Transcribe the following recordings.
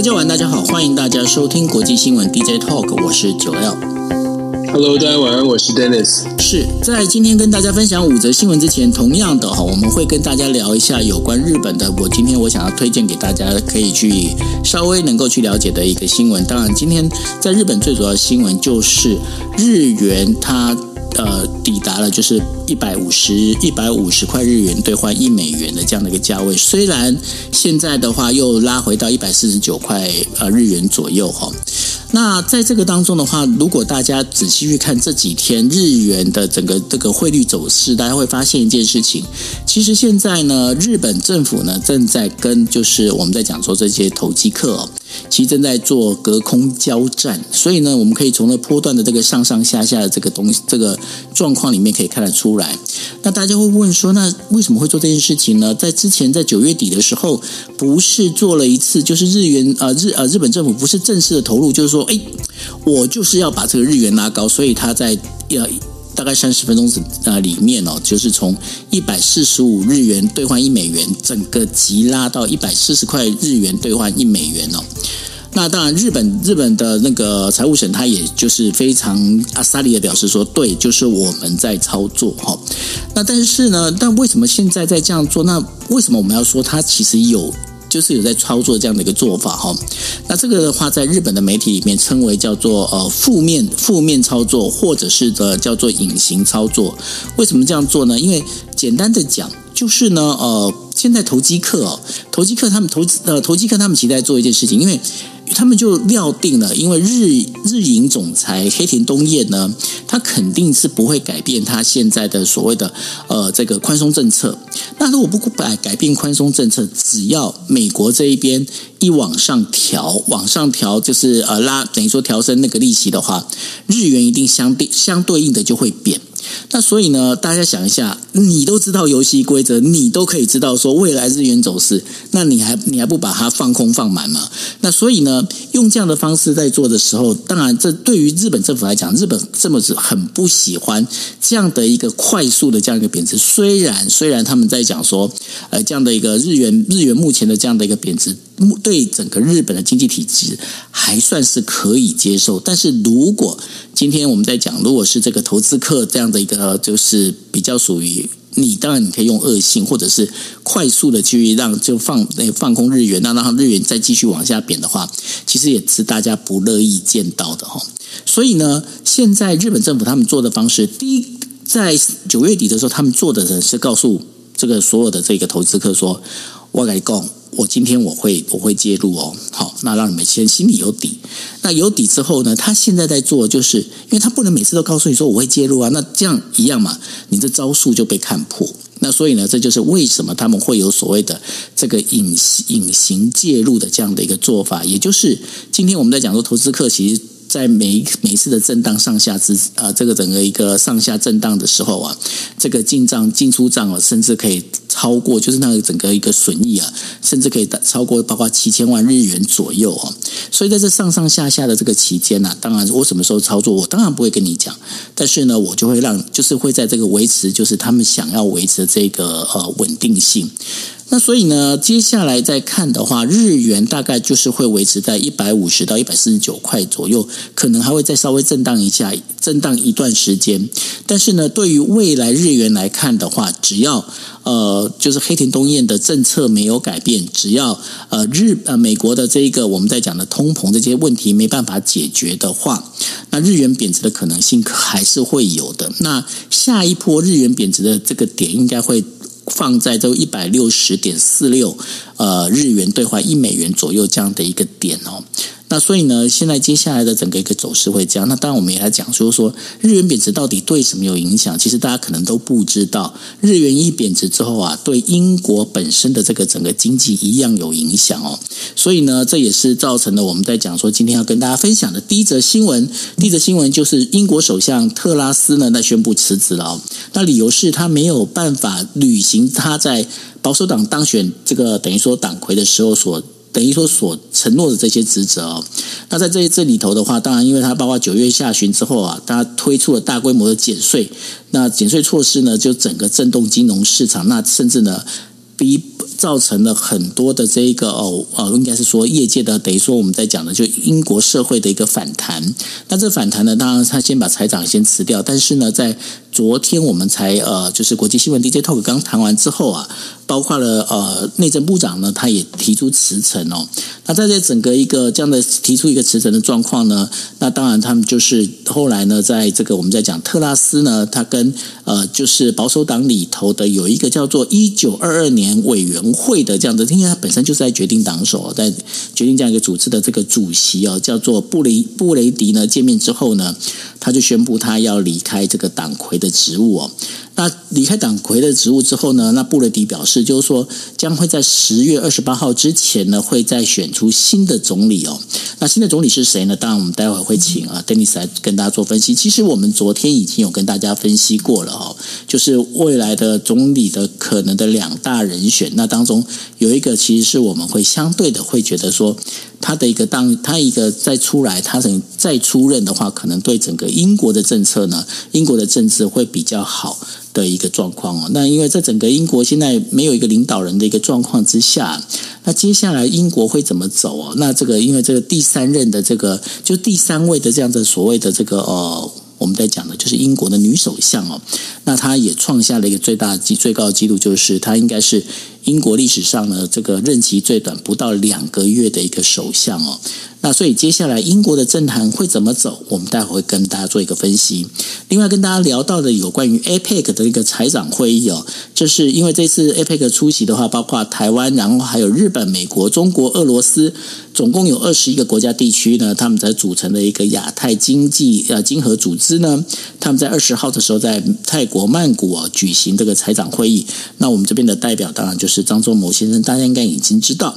大家晚，大家好，欢迎大家收听国际新闻 DJ Talk，我是九 L。Hello，大家晚安，我是 Dennis。是在今天跟大家分享五则新闻之前，同样的哈，我们会跟大家聊一下有关日本的。我今天我想要推荐给大家，可以去稍微能够去了解的一个新闻。当然，今天在日本最主要的新闻就是日元它。呃，抵达了就是一百五十一百五十块日元兑换一美元的这样的一个价位，虽然现在的话又拉回到一百四十九块呃日元左右哈。那在这个当中的话，如果大家仔细去看这几天日元的整个这个汇率走势，大家会发现一件事情，其实现在呢，日本政府呢正在跟就是我们在讲说这些投机客哦。其实正在做隔空交战，所以呢，我们可以从那波段的这个上上下下的这个东西、这个状况里面可以看得出来。那大家会问说，那为什么会做这件事情呢？在之前在九月底的时候，不是做了一次，就是日元呃日呃日本政府不是正式的投入，就是说，哎，我就是要把这个日元拉高，所以他在要。大概三十分钟呃里面哦，就是从一百四十五日元兑换一美元，整个急拉到一百四十块日元兑换一美元哦。那当然，日本日本的那个财务省，他也就是非常阿萨利的表示说，对，就是我们在操作哈。那但是呢，但为什么现在在这样做？那为什么我们要说他其实有？就是有在操作这样的一个做法哈，那这个的话，在日本的媒体里面称为叫做呃负面负面操作，或者是的叫做隐形操作。为什么这样做呢？因为简单的讲，就是呢呃，现在投机客哦，投机客他们投资呃投机客他们期待做一件事情，因为。他们就料定了，因为日日银总裁黑田东彦呢，他肯定是不会改变他现在的所谓的呃这个宽松政策。那如果不改改变宽松政策，只要美国这一边一往上调，往上调就是呃拉，等于说调升那个利息的话，日元一定相对相对应的就会贬。那所以呢，大家想一下，你都知道游戏规则，你都可以知道说未来日元走势，那你还你还不把它放空放满吗？那所以呢，用这样的方式在做的时候，当然这对于日本政府来讲，日本这么是很不喜欢这样的一个快速的这样一个贬值。虽然虽然他们在讲说，呃，这样的一个日元日元目前的这样的一个贬值。对整个日本的经济体制还算是可以接受，但是如果今天我们在讲，如果是这个投资客这样的一个，就是比较属于你，当然你可以用恶性或者是快速的去让就放那放空日元，那让日元再继续往下贬的话，其实也是大家不乐意见到的哈。所以呢，现在日本政府他们做的方式，第一，在九月底的时候，他们做的人是告诉这个所有的这个投资客说：“我来讲。”我今天我会我会介入哦，好，那让你们先心里有底。那有底之后呢，他现在在做，就是因为他不能每次都告诉你说我会介入啊，那这样一样嘛，你的招数就被看破。那所以呢，这就是为什么他们会有所谓的这个隐隐形介入的这样的一个做法，也就是今天我们在讲说投资客其实。在每每一次的震荡上下之啊，这个整个一个上下震荡的时候啊，这个进账进出账啊，甚至可以超过，就是那个整个一个损益啊，甚至可以超过包括七千万日元左右哦。所以在这上上下下的这个期间呢，当然我什么时候操作，我当然不会跟你讲，但是呢，我就会让，就是会在这个维持，就是他们想要维持的这个呃稳定性。那所以呢，接下来再看的话，日元大概就是会维持在一百五十到一百四十九块左右，可能还会再稍微震荡一下，震荡一段时间。但是呢，对于未来日元来看的话，只要呃，就是黑田东彦的政策没有改变，只要呃日呃美国的这一个我们在讲的通膨这些问题没办法解决的话，那日元贬值的可能性还是会有的。那下一波日元贬值的这个点应该会。放在这一百六十点四六，呃，日元兑换一美元左右这样的一个点哦。那所以呢，现在接下来的整个一个走势会这样。那当然，我们也来讲，说说日元贬值到底对什么有影响？其实大家可能都不知道，日元一贬值之后啊，对英国本身的这个整个经济一样有影响哦。所以呢，这也是造成了我们在讲说今天要跟大家分享的第一则新闻。第一则新闻就是英国首相特拉斯呢，在宣布辞职了。那理由是他没有办法履行他在保守党当选这个等于说党魁的时候所。等于说所承诺的这些职责哦，那在这这里头的话，当然，因为它包括九月下旬之后啊，它推出了大规模的减税，那减税措施呢，就整个震动金融市场，那甚至呢，逼造成了很多的这一个哦哦，应该是说业界的等于说我们在讲的就英国社会的一个反弹。那这反弹呢，当然他先把财长先辞掉，但是呢，在昨天我们才呃，就是国际新闻 DJ Talk 刚谈完之后啊。包括了呃，内政部长呢，他也提出辞呈哦。那在这整个一个这样的提出一个辞呈的状况呢，那当然他们就是后来呢，在这个我们在讲特拉斯呢，他跟呃就是保守党里头的有一个叫做一九二二年委员会的这样的，因为他本身就是在决定党首，在决定这样一个组织的这个主席哦，叫做布雷布雷迪呢，见面之后呢，他就宣布他要离开这个党魁的植物那离开党魁的职务之后呢，那布雷迪表示，就是说将会在十月二十八号之前呢，会再选出新的总理哦。那新的总理是谁呢？当然，我们待会儿会请啊，Denis 来跟大家做分析。其实我们昨天已经有跟大家分析过了哦，就是未来的总理的可能的两大人选。那当中有一个，其实是我们会相对的会觉得说，他的一个当他一个再出来，他等再出任的话，可能对整个英国的政策呢，英国的政治会比较好。的一个状况哦，那因为在整个英国现在没有一个领导人的一个状况之下，那接下来英国会怎么走哦？那这个因为这个第三任的这个就第三位的这样的所谓的这个呃，我们在讲的就是英国的女首相哦，那她也创下了一个最大记最高的纪录，就是她应该是英国历史上呢这个任期最短不到两个月的一个首相哦。那所以接下来英国的政坛会怎么走？我们待会会跟大家做一个分析。另外跟大家聊到的有关于 APEC 的一个财长会议哦，就是因为这次 APEC 出席的话，包括台湾，然后还有日本、美国、中国、俄罗斯，总共有二十一个国家地区呢，他们在组成的一个亚太经济呃经合组织呢，他们在二十号的时候在泰国曼谷啊举行这个财长会议。那我们这边的代表当然就是张忠谋先生，大家应该已经知道。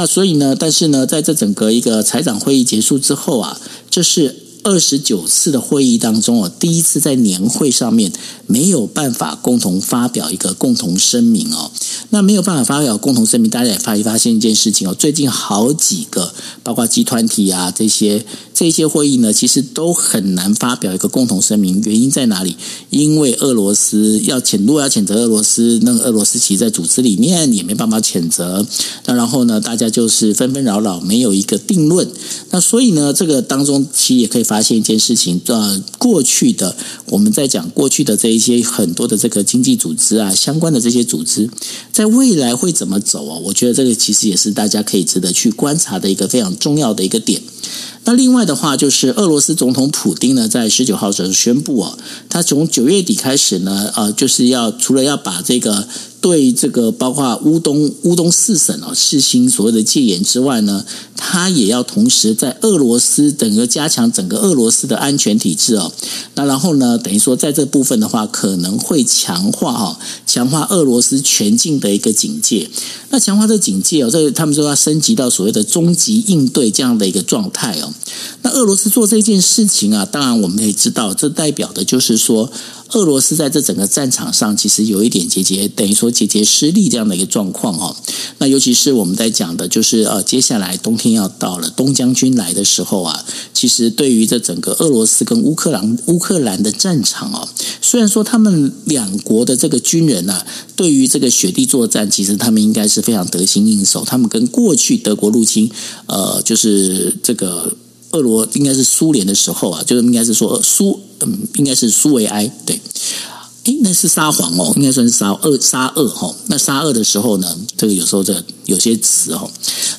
那所以呢，但是呢，在这整个一个财长会议结束之后啊，这是二十九次的会议当中啊，第一次在年会上面没有办法共同发表一个共同声明哦。那没有办法发表共同声明，大家也发一发现一件事情哦，最近好几个包括集团体啊这些。这些会议呢，其实都很难发表一个共同声明。原因在哪里？因为俄罗斯要谴，如果要谴责俄罗斯，那个俄罗斯其实在组织里面也没办法谴责。那然后呢，大家就是纷纷扰扰，没有一个定论。那所以呢，这个当中其实也可以发现一件事情：呃，过去的我们在讲过去的这一些很多的这个经济组织啊，相关的这些组织，在未来会怎么走啊？我觉得这个其实也是大家可以值得去观察的一个非常重要的一个点。那另外的话，就是俄罗斯总统普丁呢，在十九号时候宣布啊，他从九月底开始呢，呃，就是要除了要把这个。对这个包括乌东乌东四省哦，实行所谓的戒严之外呢，他也要同时在俄罗斯整个加强整个俄罗斯的安全体制哦。那然后呢，等于说在这部分的话，可能会强化哈，强化俄罗斯全境的一个警戒。那强化这警戒哦，这他们说要升级到所谓的终极应对这样的一个状态哦。那俄罗斯做这件事情啊，当然我们也知道，这代表的就是说。俄罗斯在这整个战场上，其实有一点节节，等于说节节失利这样的一个状况哦。那尤其是我们在讲的，就是呃，接下来冬天要到了，东将军来的时候啊，其实对于这整个俄罗斯跟乌克兰乌克兰的战场哦，虽然说他们两国的这个军人啊，对于这个雪地作战，其实他们应该是非常得心应手。他们跟过去德国入侵，呃，就是这个。俄罗应该是苏联的时候啊，就是应该是说苏，嗯，应该是苏维埃，对，诶，那是沙皇哦，应该算是沙俄沙俄哈。那沙俄的时候呢，这个有时候这有些词哦。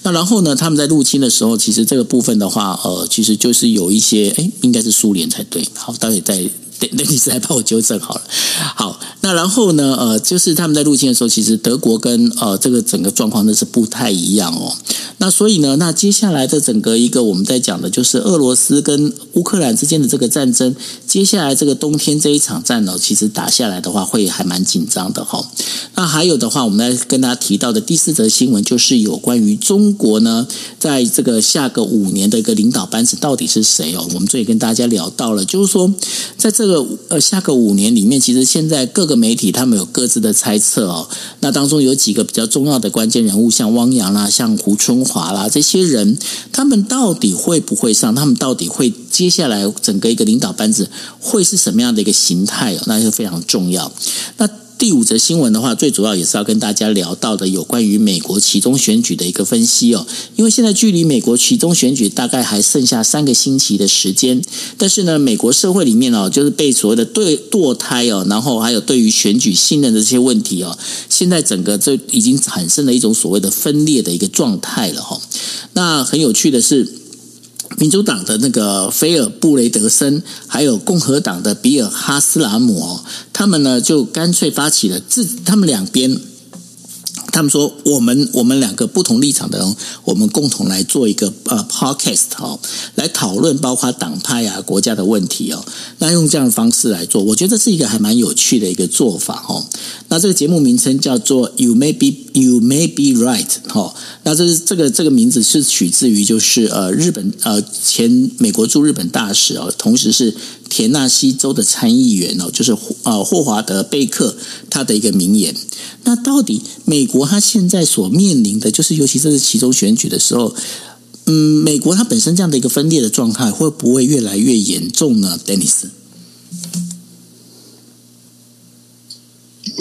那然后呢，他们在入侵的时候，其实这个部分的话，呃，其实就是有一些，诶，应该是苏联才对。好，待会在。等等你是来帮我纠正好了。好，那然后呢？呃，就是他们在入侵的时候，其实德国跟呃这个整个状况那是不太一样哦。那所以呢，那接下来的整个一个我们在讲的就是俄罗斯跟乌克兰之间的这个战争，接下来这个冬天这一场战呢，其实打下来的话会还蛮紧张的哈、哦。那还有的话，我们来跟大家提到的第四则新闻就是有关于中国呢，在这个下个五年的一个领导班子到底是谁哦？我们这里跟大家聊到了，就是说在这个。个呃，下个五年里面，其实现在各个媒体他们有各自的猜测哦。那当中有几个比较重要的关键人物，像汪洋啦，像胡春华啦，这些人，他们到底会不会上？他们到底会接下来整个一个领导班子会是什么样的一个形态哦？那就非常重要。那第五则新闻的话，最主要也是要跟大家聊到的有关于美国其中选举的一个分析哦。因为现在距离美国其中选举大概还剩下三个星期的时间，但是呢，美国社会里面哦，就是被所谓的对堕胎哦，然后还有对于选举信任的这些问题哦，现在整个这已经产生了一种所谓的分裂的一个状态了哈。那很有趣的是。民主党的那个菲尔布雷德森，还有共和党的比尔哈斯拉姆，他们呢就干脆发起了自，他们两边。他们说：“我们我们两个不同立场的人，我们共同来做一个呃 podcast 哦，来讨论包括党派啊、国家的问题哦。那用这样的方式来做，我觉得是一个还蛮有趣的一个做法哦。那这个节目名称叫做 You May Be You May Be Right 哈。那这是这个这个名字是取自于就是呃日本呃前美国驻日本大使哦，同时是田纳西州的参议员哦，就是呃霍华德贝克他的一个名言。那到底美国？他现在所面临的就是，尤其这是其中选举的时候，嗯，美国它本身这样的一个分裂的状态，会不会越来越严重呢？Dennis，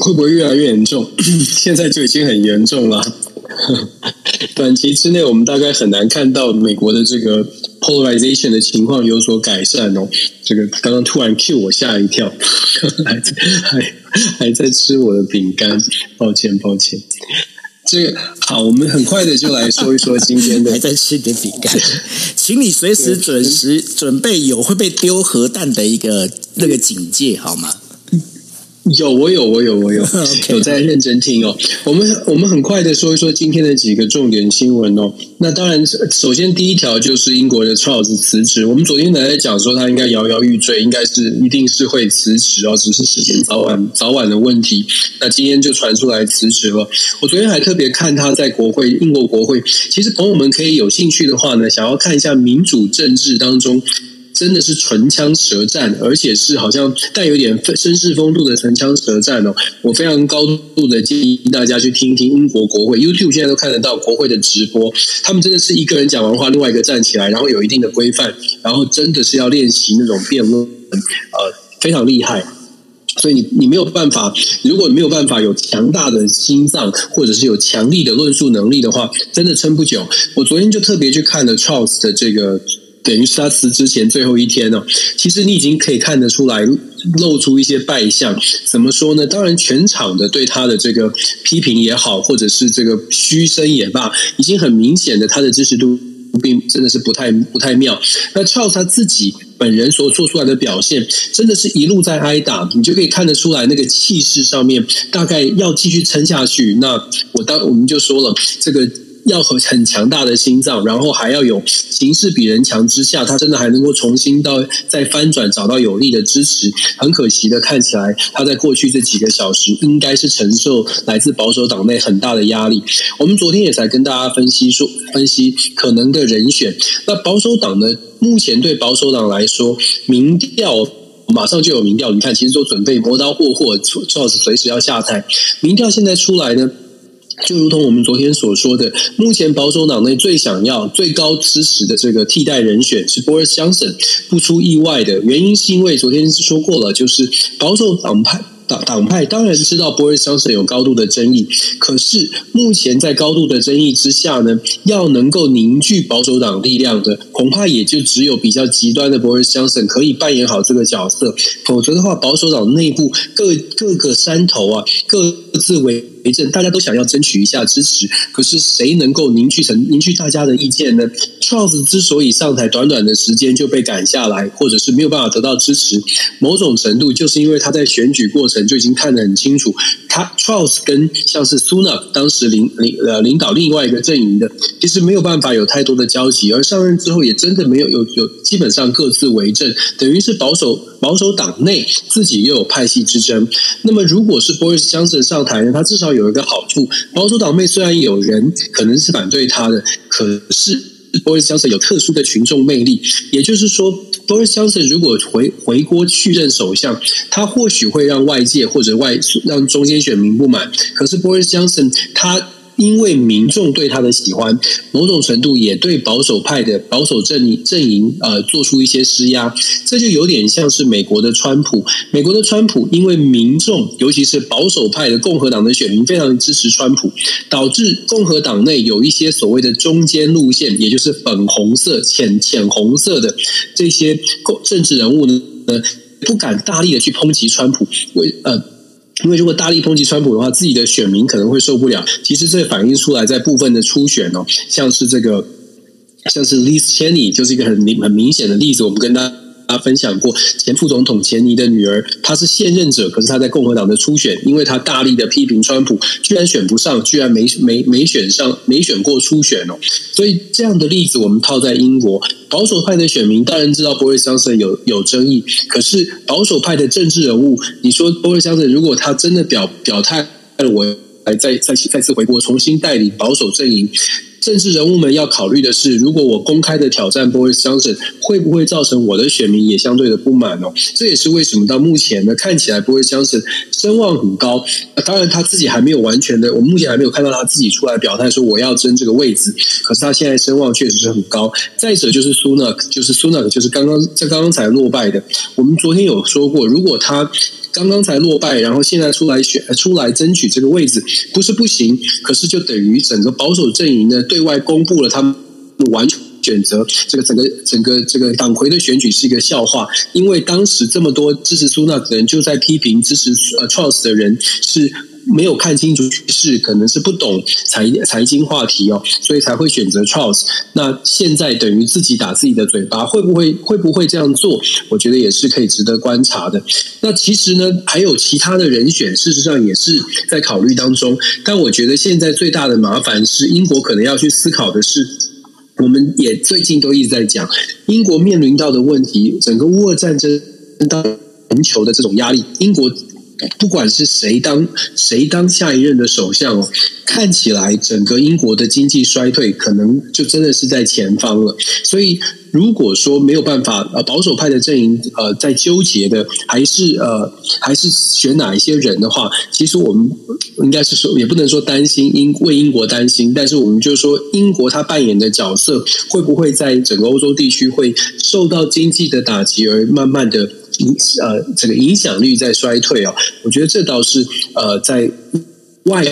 会不会越来越严重？现在就已经很严重了。短期之内，我们大概很难看到美国的这个 polarization 的情况有所改善哦。这个刚刚突然 cue 我吓一跳，还在还还在吃我的饼干，抱歉抱歉。这个好，我们很快的就来说一说今天的。还在吃你的饼干，请你随时准时准备有会被丢核弹的一个那个警戒，好吗？有，我有，我有，我有，Okay. 有在认真听哦。我们我们很快的说一说今天的几个重点新闻哦。那当然，首先第一条就是英国的 Charles 辞职。我们昨天还在讲说他应该摇摇欲坠，应该是一定是会辞职哦，只是时间早晚早晚的问题。那今天就传出来辞职了。我昨天还特别看他在国会，英国国会。其实朋友们可以有兴趣的话呢，想要看一下民主政治当中。真的是唇枪舌战，而且是好像带有点绅士风度的唇枪舌战哦。我非常高度的建议大家去听一听英国国会 YouTube，现在都看得到国会的直播。他们真的是一个人讲完话，另外一个站起来，然后有一定的规范，然后真的是要练习那种辩论，呃，非常厉害。所以你你没有办法，如果你没有办法有强大的心脏，或者是有强力的论述能力的话，真的撑不久。我昨天就特别去看了 Charles 的这个。等于是他辞职前最后一天哦，其实你已经可以看得出来，露出一些败相。怎么说呢？当然，全场的对他的这个批评也好，或者是这个嘘声也罢，已经很明显的他的支持度并真的是不太不太妙。那 Charles 他自己本人所做出来的表现，真的是一路在挨打，你就可以看得出来那个气势上面大概要继续撑下去。那我当我们就说了这个。要和很强大的心脏，然后还要有形势比人强之下，他真的还能够重新到再翻转，找到有力的支持。很可惜的，看起来他在过去这几个小时应该是承受来自保守党内很大的压力。我们昨天也才跟大家分析说，分析可能的人选。那保守党呢？目前对保守党来说，民调马上就有民调，你看，其实都准备磨刀霍霍，最好是随时要下台。民调现在出来呢？就如同我们昨天所说的，目前保守党内最想要、最高支持的这个替代人选是 Boris Johnson。不出意外的原因，是因为昨天说过了，就是保守党派。党党派当然知道 Boris Johnson 有高度的争议，可是目前在高度的争议之下呢，要能够凝聚保守党力量的，恐怕也就只有比较极端的 Boris Johnson 可以扮演好这个角色。否则的话，保守党内部各各个山头啊，各自为为政，大家都想要争取一下支持，可是谁能够凝聚成凝聚大家的意见呢？Charles 之所以上台短短的时间就被赶下来，或者是没有办法得到支持，某种程度就是因为他在选举过程。就已经看得很清楚，他 Charles 跟像是 Sunak 当时领领呃领导另外一个阵营的，其实没有办法有太多的交集，而上任之后也真的没有有有基本上各自为政，等于是保守保守党内自己又有派系之争。那么如果是 Boris Johnson 上台呢，他至少有一个好处，保守党内虽然有人可能是反对他的，可是。Boris Johnson 有特殊的群众魅力，也就是说，Boris Johnson 如果回回国去任首相，他或许会让外界或者外让中间选民不满。可是 Boris Johnson 他因为民众对他的喜欢，某种程度也对保守派的保守阵阵营呃做出一些施压，这就有点像是美国的川普。美国的川普因为民众，尤其是保守派的共和党的选民非常支持川普，导致共和党内有一些所谓的中间路线，也就是粉红色、浅浅红色的这些政治人物呢，呃不敢大力的去抨击川普，为呃。因为如果大力抨击川普的话，自己的选民可能会受不了。其实这反映出来，在部分的初选哦，像是这个，像是 Liz Cheney 就是一个很明很明显的例子。我们跟大家。他分享过前副总统钱尼的女儿，她是现任者，可是她在共和党的初选，因为她大力的批评川普，居然选不上，居然没没没选上，没选过初选哦。所以这样的例子，我们套在英国保守派的选民当然知道 Boris Johnson 有有争议，可是保守派的政治人物，你说 Boris Johnson 如果他真的表表态，我来再再再次回国，重新带领保守阵营。政治人物们要考虑的是，如果我公开的挑战 Boris Johnson，会不会造成我的选民也相对的不满哦？这也是为什么到目前呢，看起来 Boris Johnson 声望很高。当然他自己还没有完全的，我们目前还没有看到他自己出来表态说我要争这个位置。可是他现在声望确实是很高。再者就是 Sunak，就是 Sunak，就是刚刚在刚刚才落败的。我们昨天有说过，如果他。刚刚才落败，然后现在出来选出来争取这个位置，不是不行，可是就等于整个保守阵营呢对外公布了他们完全选择这个整个整个这个党魁的选举是一个笑话，因为当时这么多支持苏纳的人就在批评支持呃 Truss 的人是。没有看清楚局势，可能是不懂财财经话题哦，所以才会选择 Truss。那现在等于自己打自己的嘴巴，会不会会不会这样做？我觉得也是可以值得观察的。那其实呢，还有其他的人选，事实上也是在考虑当中。但我觉得现在最大的麻烦是，英国可能要去思考的是，我们也最近都一直在讲，英国面临到的问题，整个乌俄战争到全球的这种压力，英国。不管是谁当谁当下一任的首相哦，看起来整个英国的经济衰退可能就真的是在前方了。所以，如果说没有办法，呃，保守派的阵营呃在纠结的还是呃还是选哪一些人的话，其实我们应该是说也不能说担心英为英国担心，但是我们就是说英国他扮演的角色会不会在整个欧洲地区会受到经济的打击而慢慢的。影呃，这个影响力在衰退哦，我觉得这倒是呃，在外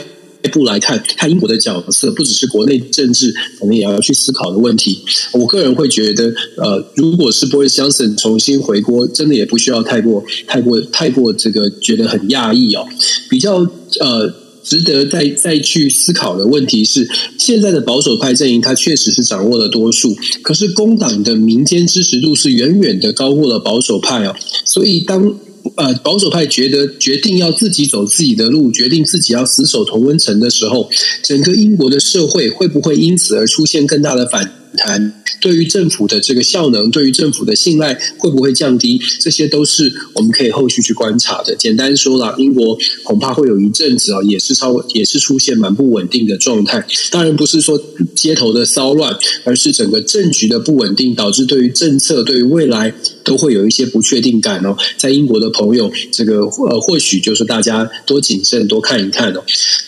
部来看，看英国的角色，不只是国内政治，可能也要去思考的问题。我个人会觉得，呃，如果是 Boris Johnson 重新回国，真的也不需要太过、太过、太过这个觉得很讶异哦，比较呃。值得再再去思考的问题是，现在的保守派阵营，它确实是掌握了多数，可是工党的民间支持度是远远的高过了保守派哦，所以当呃保守派觉得决定要自己走自己的路，决定自己要死守同温层的时候，整个英国的社会会不会因此而出现更大的反弹？对于政府的这个效能，对于政府的信赖会不会降低？这些都是我们可以后续去观察的。简单说了，英国恐怕会有一阵子啊，也是稍微也是出现蛮不稳定的状态。当然不是说街头的骚乱，而是整个政局的不稳定，导致对于政策、对于未来都会有一些不确定感哦。在英国的朋友，这个呃，或许就是大家多谨慎，多看一看哦。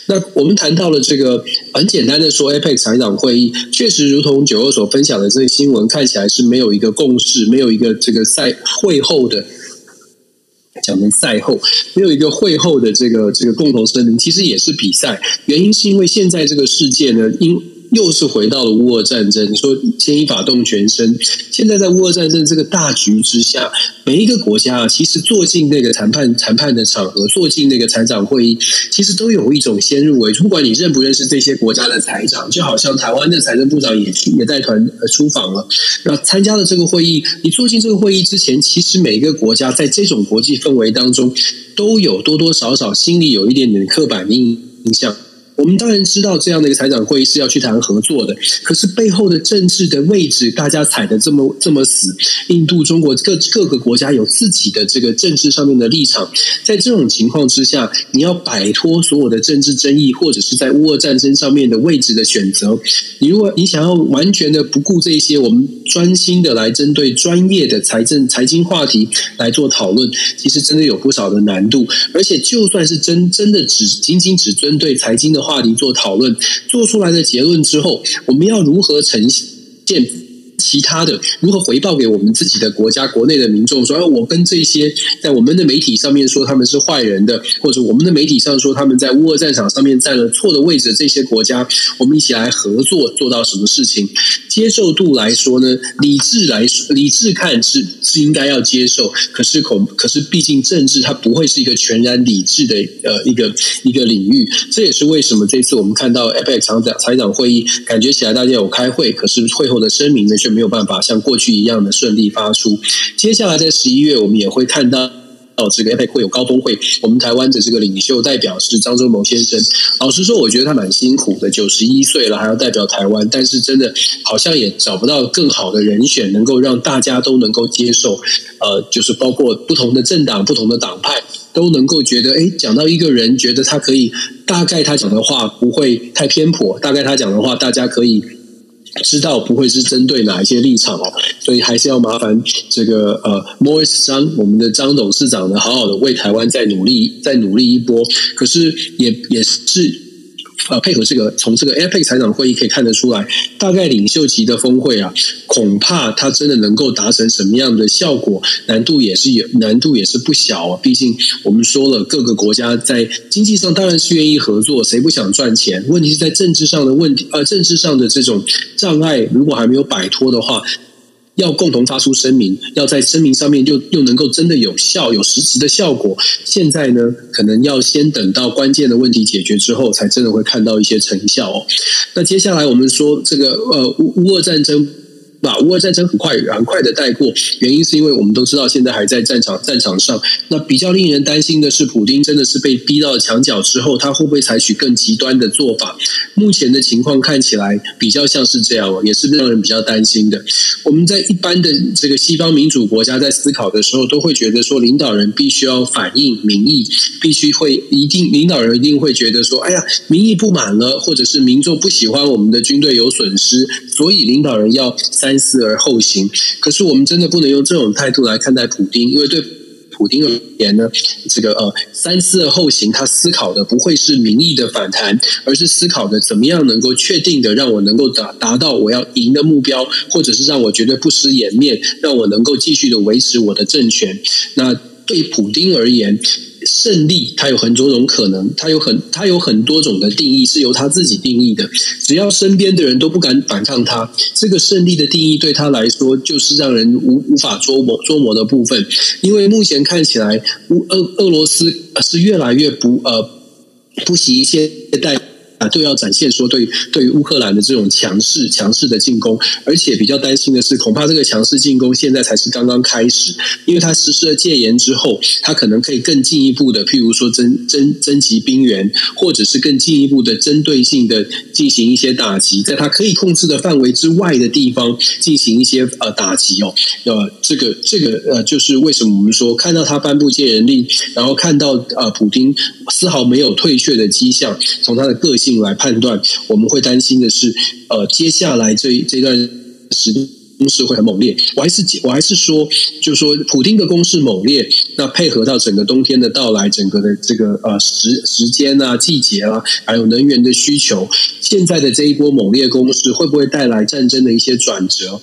那我们谈到了这个，很简单的说，APEC 财长会议确实如同九二所分享的。这些新闻看起来是没有一个共识，没有一个这个赛会后的讲的赛后，没有一个会后的这个这个共同声明，其实也是比赛。原因是因为现在这个世界呢，因又是回到了乌俄战争，说牵一发动全身。现在在乌俄战争这个大局之下，每一个国家，其实坐进那个谈判谈判的场合，坐进那个财长会议，其实都有一种先入为主。不管你认不认识这些国家的财长，就好像台湾的财政部长也也带团出访了，那参加了这个会议。你坐进这个会议之前，其实每一个国家在这种国际氛围当中，都有多多少少心里有一点点刻板印印象。我们当然知道这样的一个财长会议是要去谈合作的，可是背后的政治的位置，大家踩得这么这么死。印度、中国各各个国家有自己的这个政治上面的立场，在这种情况之下，你要摆脱所有的政治争议，或者是在乌俄战争上面的位置的选择，你如果你想要完全的不顾这些，我们专心的来针对专业的财政财经话题来做讨论，其实真的有不少的难度。而且就算是真真的只仅仅只针对财经的，话题做讨论，做出来的结论之后，我们要如何呈现？其他的如何回报给我们自己的国家、国内的民众？说，我跟这些在我们的媒体上面说他们是坏人的，或者我们的媒体上说他们在乌俄战场上面占了错的位置，这些国家，我们一起来合作，做到什么事情？接受度来说呢？理智来说，理智看是是应该要接受，可是恐可是毕竟政治它不会是一个全然理智的呃一个一个领域。这也是为什么这次我们看到 APEC 财长财长会议，感觉起来大家有开会，可是会后的声明呢没有办法像过去一样的顺利发出。接下来在十一月，我们也会看到到这个 APEC 会有高峰会。我们台湾的这个领袖代表是张忠谋先生。老实说，我觉得他蛮辛苦的，九十一岁了还要代表台湾，但是真的好像也找不到更好的人选，能够让大家都能够接受。呃，就是包括不同的政党、不同的党派都能够觉得，哎，讲到一个人，觉得他可以，大概他讲的话不会太偏颇，大概他讲的话，大家可以。知道不会是针对哪一些立场哦，所以还是要麻烦这个呃，Morris 张我们的张董事长呢，好好的为台湾再努力，再努力一波。可是也也是。呃，配合这个，从这个 APEC 财长会议可以看得出来，大概领袖级的峰会啊，恐怕他真的能够达成什么样的效果，难度也是有，难度也是不小啊。毕竟我们说了，各个国家在经济上当然是愿意合作，谁不想赚钱？问题是在政治上的问题，呃，政治上的这种障碍，如果还没有摆脱的话。要共同发出声明，要在声明上面又又能够真的有效、有实质的效果。现在呢，可能要先等到关键的问题解决之后，才真的会看到一些成效哦。那接下来我们说这个呃乌乌俄战争。把乌俄战争很快很快的带过，原因是因为我们都知道现在还在战场战场上。那比较令人担心的是，普丁真的是被逼到墙角之后，他会不会采取更极端的做法？目前的情况看起来比较像是这样，也是让人比较担心的。我们在一般的这个西方民主国家在思考的时候，都会觉得说，领导人必须要反映民意，必须会一定领导人一定会觉得说，哎呀，民意不满了，或者是民众不喜欢我们的军队有损失，所以领导人要。三思而后行。可是我们真的不能用这种态度来看待普丁，因为对普丁而言呢，这个呃三思而后行，他思考的不会是民意的反弹，而是思考的怎么样能够确定的让我能够达达到我要赢的目标，或者是让我绝对不失颜面，让我能够继续的维持我的政权。那对普丁而言，胜利，它有很多种可能，它有很，它有很多种的定义，是由他自己定义的。只要身边的人都不敢反抗他，这个胜利的定义对他来说，就是让人无无法捉摸捉摸的部分。因为目前看起来，俄俄罗斯是越来越不呃不惜一切代。啊，都要展现说对对于乌克兰的这种强势强势的进攻，而且比较担心的是，恐怕这个强势进攻现在才是刚刚开始，因为他实施了戒严之后，他可能可以更进一步的，譬如说征征征集兵员，或者是更进一步的针对性的进行一些打击，在他可以控制的范围之外的地方进行一些呃打击哦，呃，这个这个呃，就是为什么我们说看到他颁布戒严令，然后看到呃普丁丝毫没有退却的迹象，从他的个性。来判断，我们会担心的是，呃，接下来这这段时间攻势会很猛烈。我还是我还是说，就是说，普丁的攻势猛烈，那配合到整个冬天的到来，整个的这个呃时时间啊、季节啊，还有能源的需求，现在的这一波猛烈攻势，会不会带来战争的一些转折？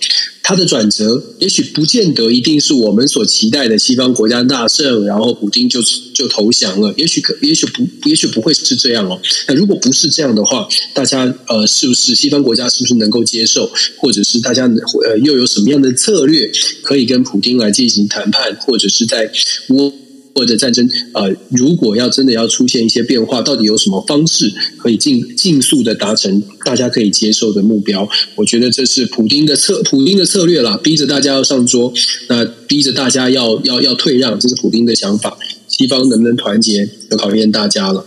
它的转折，也许不见得一定是我们所期待的西方国家大胜，然后普京就就投降了。也许可，也许不，也许不会是这样哦。那如果不是这样的话，大家呃，是不是西方国家是不是能够接受，或者是大家呃又有什么样的策略可以跟普京来进行谈判，或者是在我。或者战争，呃，如果要真的要出现一些变化，到底有什么方式可以尽尽速的达成大家可以接受的目标？我觉得这是普丁的策，普丁的策略啦，逼着大家要上桌，那逼着大家要要要退让，这是普丁的想法。西方能不能团结，就考验大家了。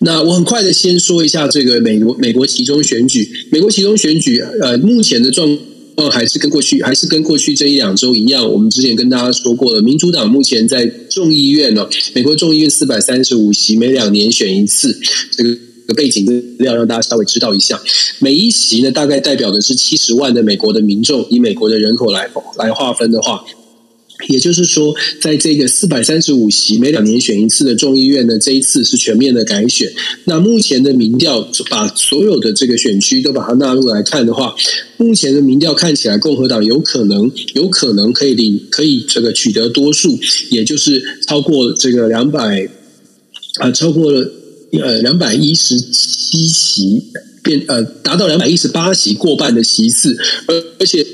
那我很快的先说一下这个美国美国其中选举，美国其中选举，呃，目前的状。哦，还是跟过去，还是跟过去这一两周一样。我们之前跟大家说过了，民主党目前在众议院呢，美国众议院四百三十五席，每两年选一次。这个背景资料让大家稍微知道一下。每一席呢，大概代表的是七十万的美国的民众，以美国的人口来来划分的话。也就是说，在这个四百三十五席每两年选一次的众议院呢，这一次是全面的改选。那目前的民调把所有的这个选区都把它纳入来看的话，目前的民调看起来，共和党有可能有可能可以领可以这个取得多数，也就是超过这个两百啊，超过了呃两百一十七席变呃达到两百一十八席过半的席次，而而且。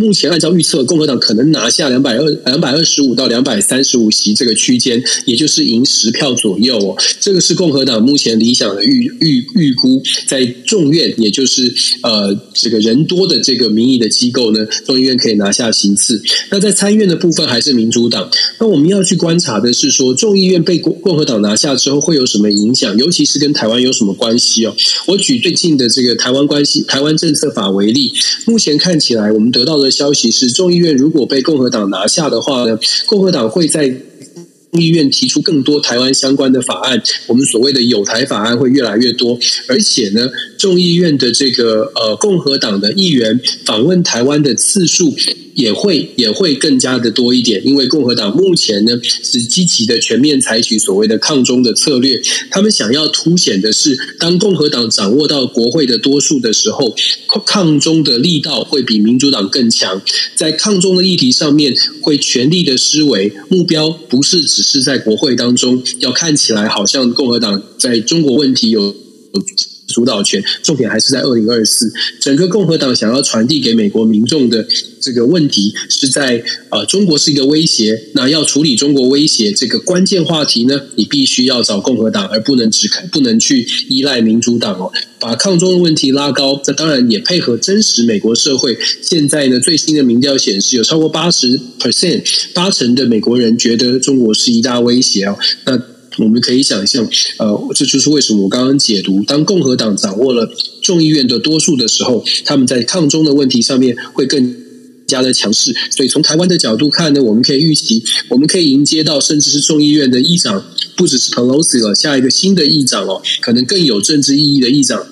目前按照预测，共和党可能拿下两百二两百二十五到两百三十五席这个区间，也就是赢十票左右哦。这个是共和党目前理想的预预预估，在众院，也就是呃这个人多的这个民意的机构呢，众议院可以拿下席次。那在参议院的部分还是民主党。那我们要去观察的是说，众议院被共共和党拿下之后会有什么影响，尤其是跟台湾有什么关系哦？我举最近的这个台湾关系台湾政策法为例，目前看起来我们得到的。消息是，众议院如果被共和党拿下的话呢，共和党会在众议院提出更多台湾相关的法案，我们所谓的有台法案会越来越多，而且呢，众议院的这个呃共和党的议员访问台湾的次数。也会也会更加的多一点，因为共和党目前呢是积极的全面采取所谓的抗中的策略，他们想要凸显的是，当共和党掌握到国会的多数的时候，抗中的力道会比民主党更强，在抗中的议题上面会全力的施为，目标不是只是在国会当中，要看起来好像共和党在中国问题有有。主导权，重点还是在二零二四。整个共和党想要传递给美国民众的这个问题，是在呃，中国是一个威胁。那要处理中国威胁这个关键话题呢，你必须要找共和党，而不能只看，不能去依赖民主党哦。把抗中的问题拉高，这当然也配合真实美国社会。现在呢，最新的民调显示，有超过八十 percent 八成的美国人觉得中国是一大威胁哦。那我们可以想象，呃，这就是为什么我刚刚解读，当共和党掌握了众议院的多数的时候，他们在抗中的问题上面会更加的强势。所以从台湾的角度看呢，我们可以预期，我们可以迎接到甚至是众议院的议长，不只是 Pelosi 了，下一个新的议长哦，可能更有政治意义的议长。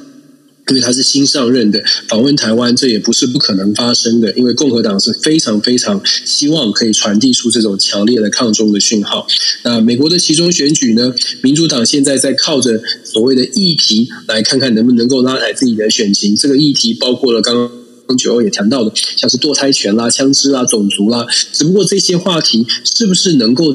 因为他是新上任的，访问台湾，这也不是不可能发生的。因为共和党是非常非常希望可以传递出这种强烈的抗中的讯号。那美国的其中选举呢？民主党现在在靠着所谓的议题，来看看能不能够拉抬自己的选情。这个议题包括了刚刚九欧也谈到的，像是堕胎权啦、枪支啦、种族啦。只不过这些话题是不是能够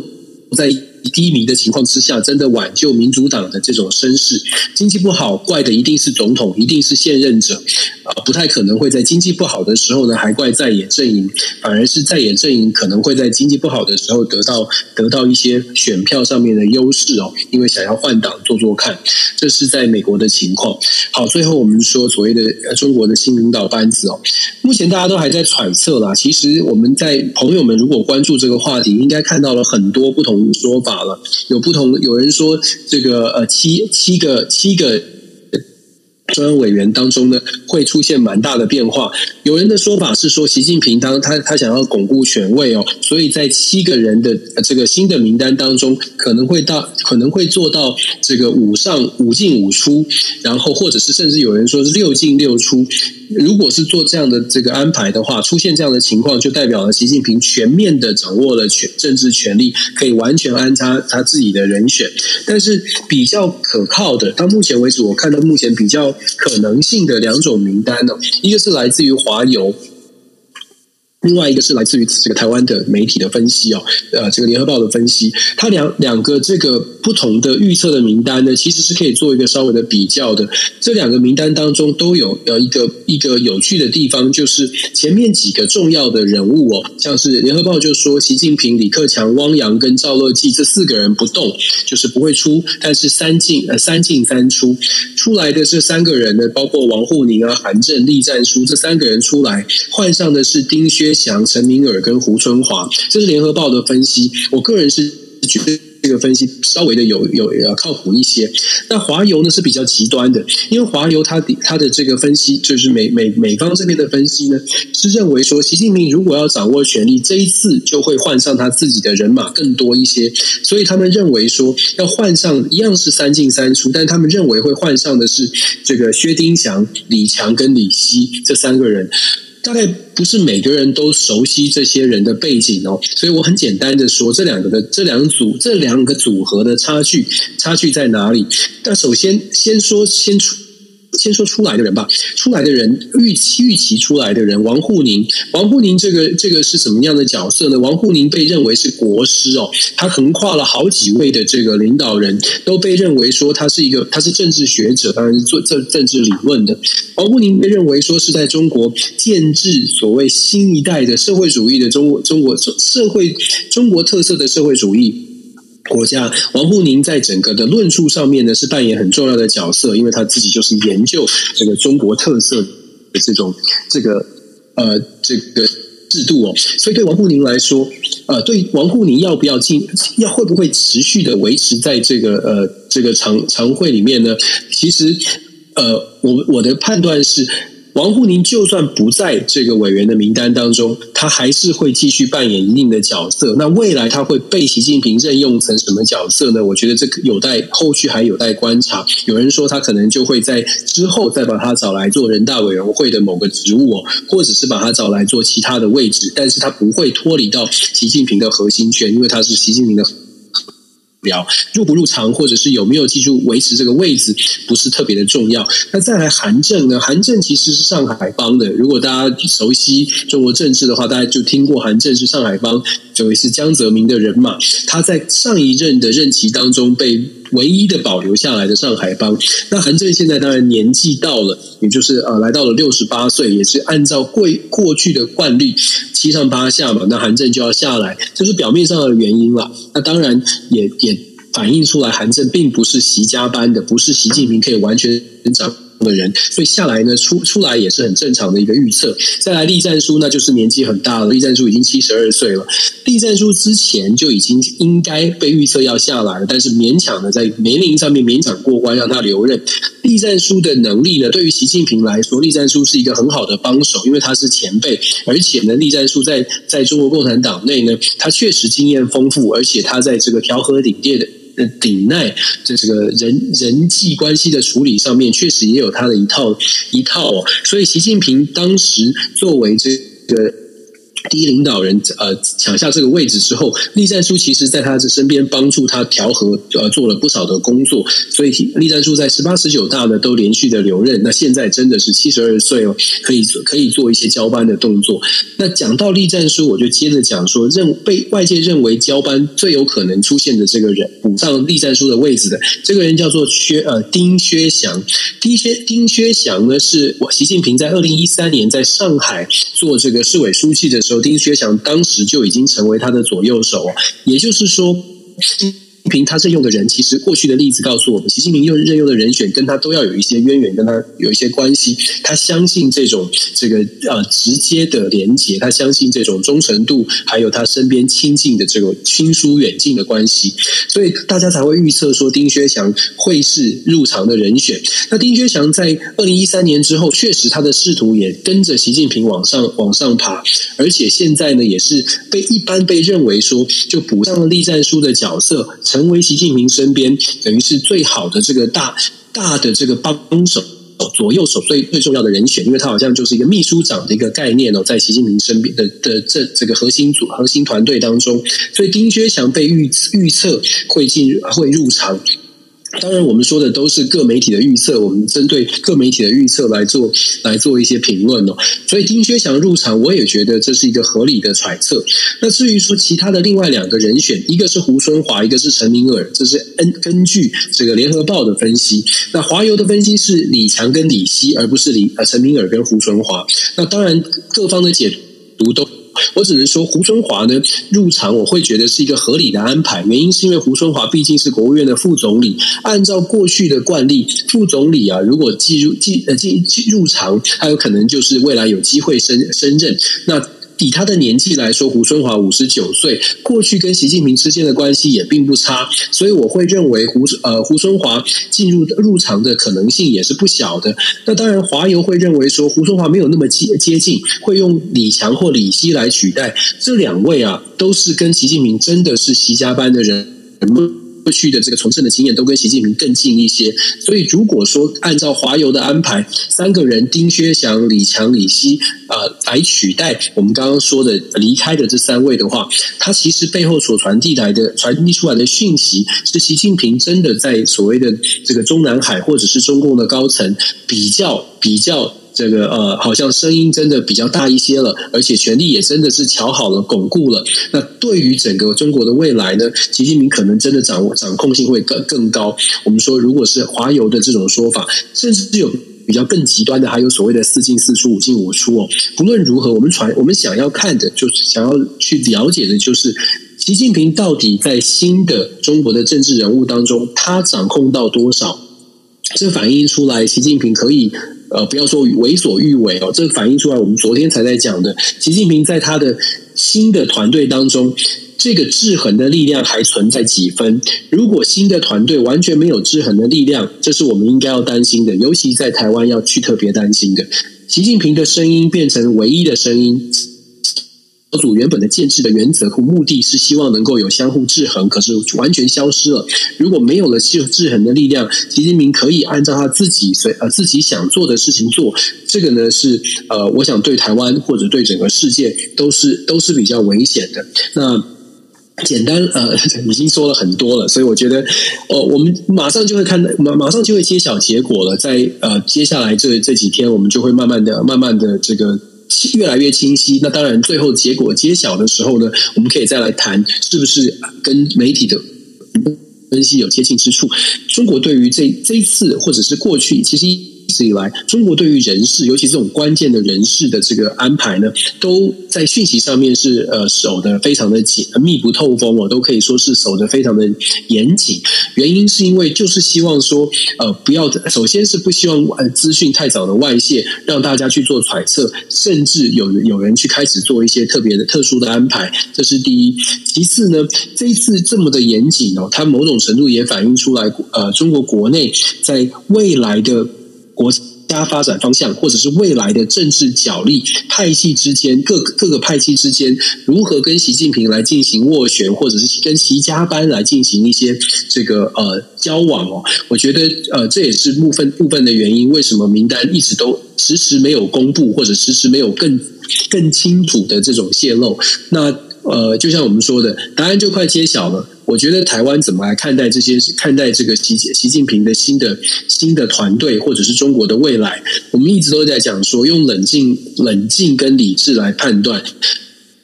在低迷的情况之下，真的挽救民主党的这种声势？经济不好，怪的一定是总统，一定是现任者啊，不太可能会在经济不好的时候呢，还怪在野阵营，反而是在野阵营可能会在经济不好的时候得到得到一些选票上面的优势哦，因为想要换党做做看，这是在美国的情况。好，最后我们说所谓的中国的新领导班子哦，目前大家都还在揣测啦。其实我们在朋友们如果关注这个话题，应该看到了很多不同的说法。好了，有不同，有人说这个呃七七个七个中央委员当中呢，会出现蛮大的变化。有人的说法是说，习近平当他他想要巩固权位哦，所以在七个人的这个新的名单当中，可能会到可能会做到这个五上五进五出，然后或者是甚至有人说是六进六出。如果是做这样的这个安排的话，出现这样的情况，就代表了习近平全面的掌握了权政治权力，可以完全安插他自己的人选。但是比较可靠的，到目前为止，我看到目前比较可能性的两种名单呢，一个是来自于华牛。另外一个是来自于这个台湾的媒体的分析哦，呃，这个联合报的分析，它两两个这个不同的预测的名单呢，其实是可以做一个稍微的比较的。这两个名单当中都有呃一个一个有趣的地方，就是前面几个重要的人物哦，像是联合报就说习近平、李克强、汪洋跟赵乐际这四个人不动，就是不会出，但是三进呃三进三出出来的这三个人呢，包括王沪宁啊、韩正、栗战书这三个人出来，换上的是丁薛。陈明尔跟胡春华，这是联合报的分析。我个人是觉得这个分析稍微的有有要靠谱一些。那华邮呢是比较极端的，因为华邮它的它的这个分析，就是美美美方这边的分析呢，是认为说习近平如果要掌握权力，这一次就会换上他自己的人马更多一些。所以他们认为说要换上一样是三进三出，但他们认为会换上的是这个薛丁祥、李强跟李希这三个人。大概不是每个人都熟悉这些人的背景哦，所以我很简单的说，这两个的这两组这两个组合的差距差距在哪里？那首先先说先出。先说出来的人吧，出来的人预期预期出来的人，王沪宁，王沪宁这个这个是什么样的角色呢？王沪宁被认为是国师哦，他横跨了好几位的这个领导人，都被认为说他是一个他是政治学者，当然是做政政治理论的。王沪宁被认为说是在中国建制所谓新一代的社会主义的中国中国社会中国特色的社会主义。国家王沪宁在整个的论述上面呢，是扮演很重要的角色，因为他自己就是研究这个中国特色的这种这个呃这个制度哦，所以对王沪宁来说，呃，对王沪宁要不要进，要会不会持续的维持在这个呃这个常常会里面呢？其实呃，我我的判断是。王沪宁就算不在这个委员的名单当中，他还是会继续扮演一定的角色。那未来他会被习近平任用成什么角色呢？我觉得这个有待后续还有待观察。有人说他可能就会在之后再把他找来做人大委员会的某个职务，或者是把他找来做其他的位置，但是他不会脱离到习近平的核心圈，因为他是习近平的。聊入不入场，或者是有没有记住维持这个位置，不是特别的重要。那再来韩正呢？韩正其实是上海帮的。如果大家熟悉中国政治的话，大家就听过韩正是上海帮，就也是江泽民的人马。他在上一任的任期当中被唯一的保留下来的上海帮。那韩正现在当然年纪到了，也就是呃来到了六十八岁，也是按照过过去的惯例七上八下嘛。那韩正就要下来，这是表面上的原因了。那当然也也。反映出来，韩正并不是习家班的，不是习近平可以完全掌的人，所以下来呢，出出来也是很正常的一个预测。再来，栗战书那就是年纪很大了，栗战书已经七十二岁了。栗战书之前就已经应该被预测要下来了，但是勉强的在年龄上面勉强过关，让他留任。栗战书的能力呢，对于习近平来说，栗战书是一个很好的帮手，因为他是前辈，而且呢，栗战书在在中国共产党内呢，他确实经验丰富，而且他在这个调和顶点的。顶耐，这这个人人际关系的处理上面，确实也有他的一套一套哦。所以，习近平当时作为这个。第一领导人呃抢下这个位置之后，栗战书其实在他的身边帮助他调和呃做了不少的工作，所以栗战书在十八十九大呢都连续的留任。那现在真的是七十二岁哦，可以可以做一些交班的动作。那讲到栗战书，我就接着讲说，认被外界认为交班最有可能出现的这个人，补上栗战书的位置的这个人叫做薛呃丁薛祥。丁薛丁薛祥呢是我习近平在二零一三年在上海做这个市委书记的时。丁薛祥当时就已经成为他的左右手，也就是说。平他任用的人，其实过去的例子告诉我们，习近平用任用的人选跟他都要有一些渊源，跟他有一些关系。他相信这种这个呃直接的连结，他相信这种忠诚度，还有他身边亲近的这个亲疏远近的关系，所以大家才会预测说丁薛祥会是入场的人选。那丁薛祥在二零一三年之后，确实他的仕途也跟着习近平往上往上爬，而且现在呢，也是被一般被认为说就补上了栗战书的角色。成为习近平身边等于是最好的这个大大的这个帮手左右手最最重要的人选，因为他好像就是一个秘书长的一个概念哦，在习近平身边的的这这个核心组核心团队当中，所以丁薛祥被预预测会进会入场。当然，我们说的都是各媒体的预测，我们针对各媒体的预测来做来做一些评论哦。所以丁薛祥入场，我也觉得这是一个合理的揣测。那至于说其他的另外两个人选，一个是胡春华，一个是陈明尔，这是根根据这个联合报的分析。那华邮的分析是李强跟李希，而不是李呃陈明尔跟胡春华。那当然，各方的解读都。我只能说，胡春华呢入场，我会觉得是一个合理的安排。原因是因为胡春华毕竟是国务院的副总理，按照过去的惯例，副总理啊，如果进入进呃进入场，他有可能就是未来有机会升升任。那以他的年纪来说，胡春华五十九岁，过去跟习近平之间的关系也并不差，所以我会认为胡呃胡春华进入入场的可能性也是不小的。那当然，华邮会认为说胡春华没有那么接接近，会用李强或李希来取代。这两位啊，都是跟习近平真的是习家班的人。过去的这个从政的经验都跟习近平更近一些，所以如果说按照华邮的安排，三个人丁薛祥、李强、李希啊、来取代我们刚刚说的离开的这三位的话，他其实背后所传递来的传递出来的讯息是习近平真的在所谓的这个中南海或者是中共的高层比较比较。这个呃，好像声音真的比较大一些了，而且权力也真的是乔好了、巩固了。那对于整个中国的未来呢，习近平可能真的掌握掌控性会更更高。我们说，如果是华油的这种说法，甚至是有比较更极端的，还有所谓的四进四出、五进五出哦。不论如何，我们传我们想要看的，就是想要去了解的，就是习近平到底在新的中国的政治人物当中，他掌控到多少？这反映出来，习近平可以。呃，不要说为所欲为哦，这反映出来我们昨天才在讲的，习近平在他的新的团队当中，这个制衡的力量还存在几分？如果新的团队完全没有制衡的力量，这是我们应该要担心的，尤其在台湾要去特别担心的。习近平的声音变成唯一的声音。小组原本的建制的原则和目的是希望能够有相互制衡，可是完全消失了。如果没有了制制衡的力量，习近平可以按照他自己随呃自己想做的事情做，这个呢是呃，我想对台湾或者对整个世界都是都是比较危险的。那简单呃 已经说了很多了，所以我觉得哦、呃，我们马上就会看到马马上就会揭晓结果了。在呃接下来这这几天，我们就会慢慢的慢慢的这个。越来越清晰。那当然，最后结果揭晓的时候呢，我们可以再来谈是不是跟媒体的分析有接近之处。中国对于这这一次或者是过去，其实。一直以来，中国对于人事，尤其这种关键的人事的这个安排呢，都在讯息上面是呃守得非常的紧，密不透风哦，都可以说是守得非常的严谨。原因是因为就是希望说呃不要，首先是不希望呃资讯太早的外泄，让大家去做揣测，甚至有有人去开始做一些特别的特殊的安排，这是第一。其次呢，这一次这么的严谨哦，它某种程度也反映出来呃中国国内在未来的。国家发展方向，或者是未来的政治角力，派系之间各各个派系之间如何跟习近平来进行斡旋，或者是跟习家班来进行一些这个呃交往哦，我觉得呃这也是部分部分的原因，为什么名单一直都迟迟没有公布，或者迟迟没有更更清楚的这种泄露？那呃，就像我们说的，答案就快揭晓了。我觉得台湾怎么来看待这些？看待这个习习近平的新的新的团队，或者是中国的未来？我们一直都在讲说，用冷静、冷静跟理智来判断。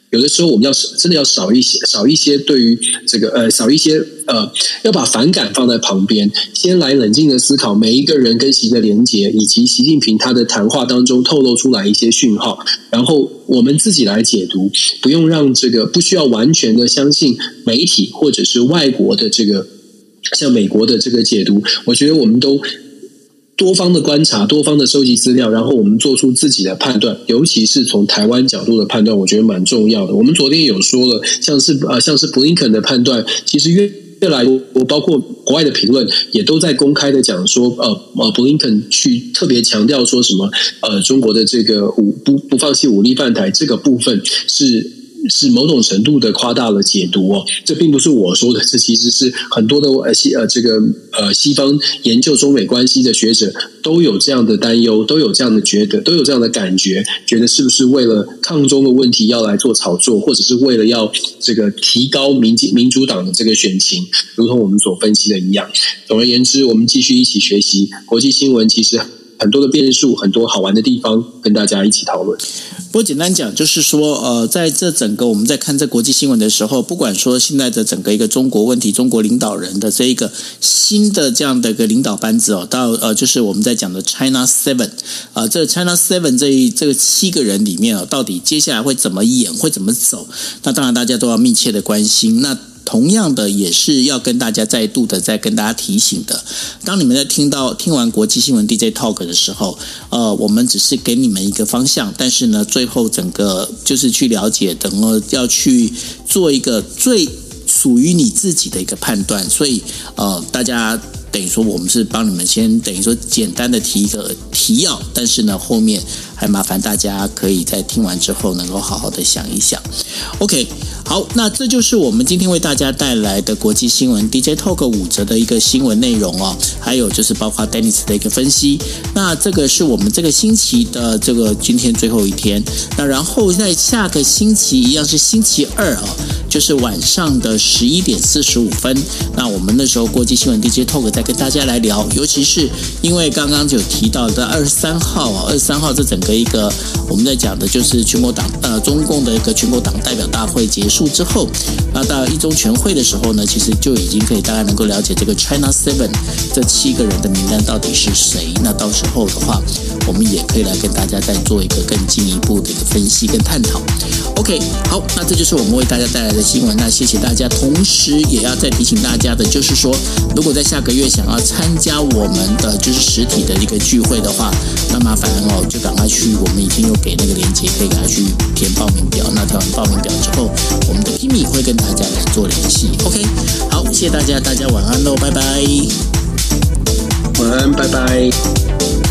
有的时候，我们要真的要少一些，少一些对于这个呃，少一些呃，要把反感放在旁边，先来冷静的思考每一个人跟习的连结，以及习近平他的谈话当中透露出来一些讯号，然后我们自己来解读，不用让这个不需要完全的相信媒体或者是外国的这个像美国的这个解读，我觉得我们都。多方的观察，多方的收集资料，然后我们做出自己的判断，尤其是从台湾角度的判断，我觉得蛮重要的。我们昨天有说了，像是呃，像是布林肯的判断，其实越越来越多，包括国外的评论也都在公开的讲说，呃呃，布林肯去特别强调说什么，呃，中国的这个武不不放弃武力犯台这个部分是。是某种程度的夸大了解读哦，这并不是我说的，这其实是很多的呃西呃这个呃西方研究中美关系的学者都有这样的担忧，都有这样的觉得，都有这样的感觉，觉得是不是为了抗中的问题要来做炒作，或者是为了要这个提高民进民主党的这个选情，如同我们所分析的一样。总而言之，我们继续一起学习国际新闻，其实很多的变数，很多好玩的地方，跟大家一起讨论。不过简单讲，就是说，呃，在这整个我们在看这国际新闻的时候，不管说现在的整个一个中国问题，中国领导人的这一个新的这样的一个领导班子哦，到呃，就是我们在讲的 China Seven 啊、这 China Seven 这一这个七个人里面哦，到底接下来会怎么演，会怎么走？那当然大家都要密切的关心。那同样的，也是要跟大家再度的再跟大家提醒的。当你们在听到听完国际新闻 DJ Talk 的时候，呃，我们只是给你们一个方向，但是呢，最后整个就是去了解，等呃要去做一个最属于你自己的一个判断。所以，呃，大家等于说我们是帮你们先等于说简单的提一个提要，但是呢后面还麻烦大家可以在听完之后能够好好的想一想。OK，好，那这就是我们今天为大家带来的国际新闻 DJ Talk 五则的一个新闻内容哦，还有就是包括 Dennis 的一个分析。那这个是我们这个星期的这个今天最后一天，那然后在下个星期一样是星期二哦，就是晚上的十一点四十五分，那我们那时候国际新闻 DJ Talk 再跟大家来聊，尤其是因为刚刚就提到的二十三号啊，二十三号这整个一个我们在讲的就是全国党呃中共的一个全国党代表大会结束之后，那到一中全会的时候呢，其实就已经可以大概能够了解这个 China Seven 这七个人的名单到底是谁，那到时候的话，我们也可以来跟大家再做一个更进一步的一个分析跟探讨。OK，好，那这就是我们为大家带来的新闻，那谢谢大家，同时也要再提醒大家的，就是说，如果在下个月想要参加我们的就是实体的一个聚会的话，那麻烦哦，就赶快去，我们已经有给那个链接，可以给他去填报名表。那填完报名表之后，我们的 Kimi 会跟大家来做联系。OK，好，谢谢大家，大家晚安喽，拜拜。晚安，拜拜。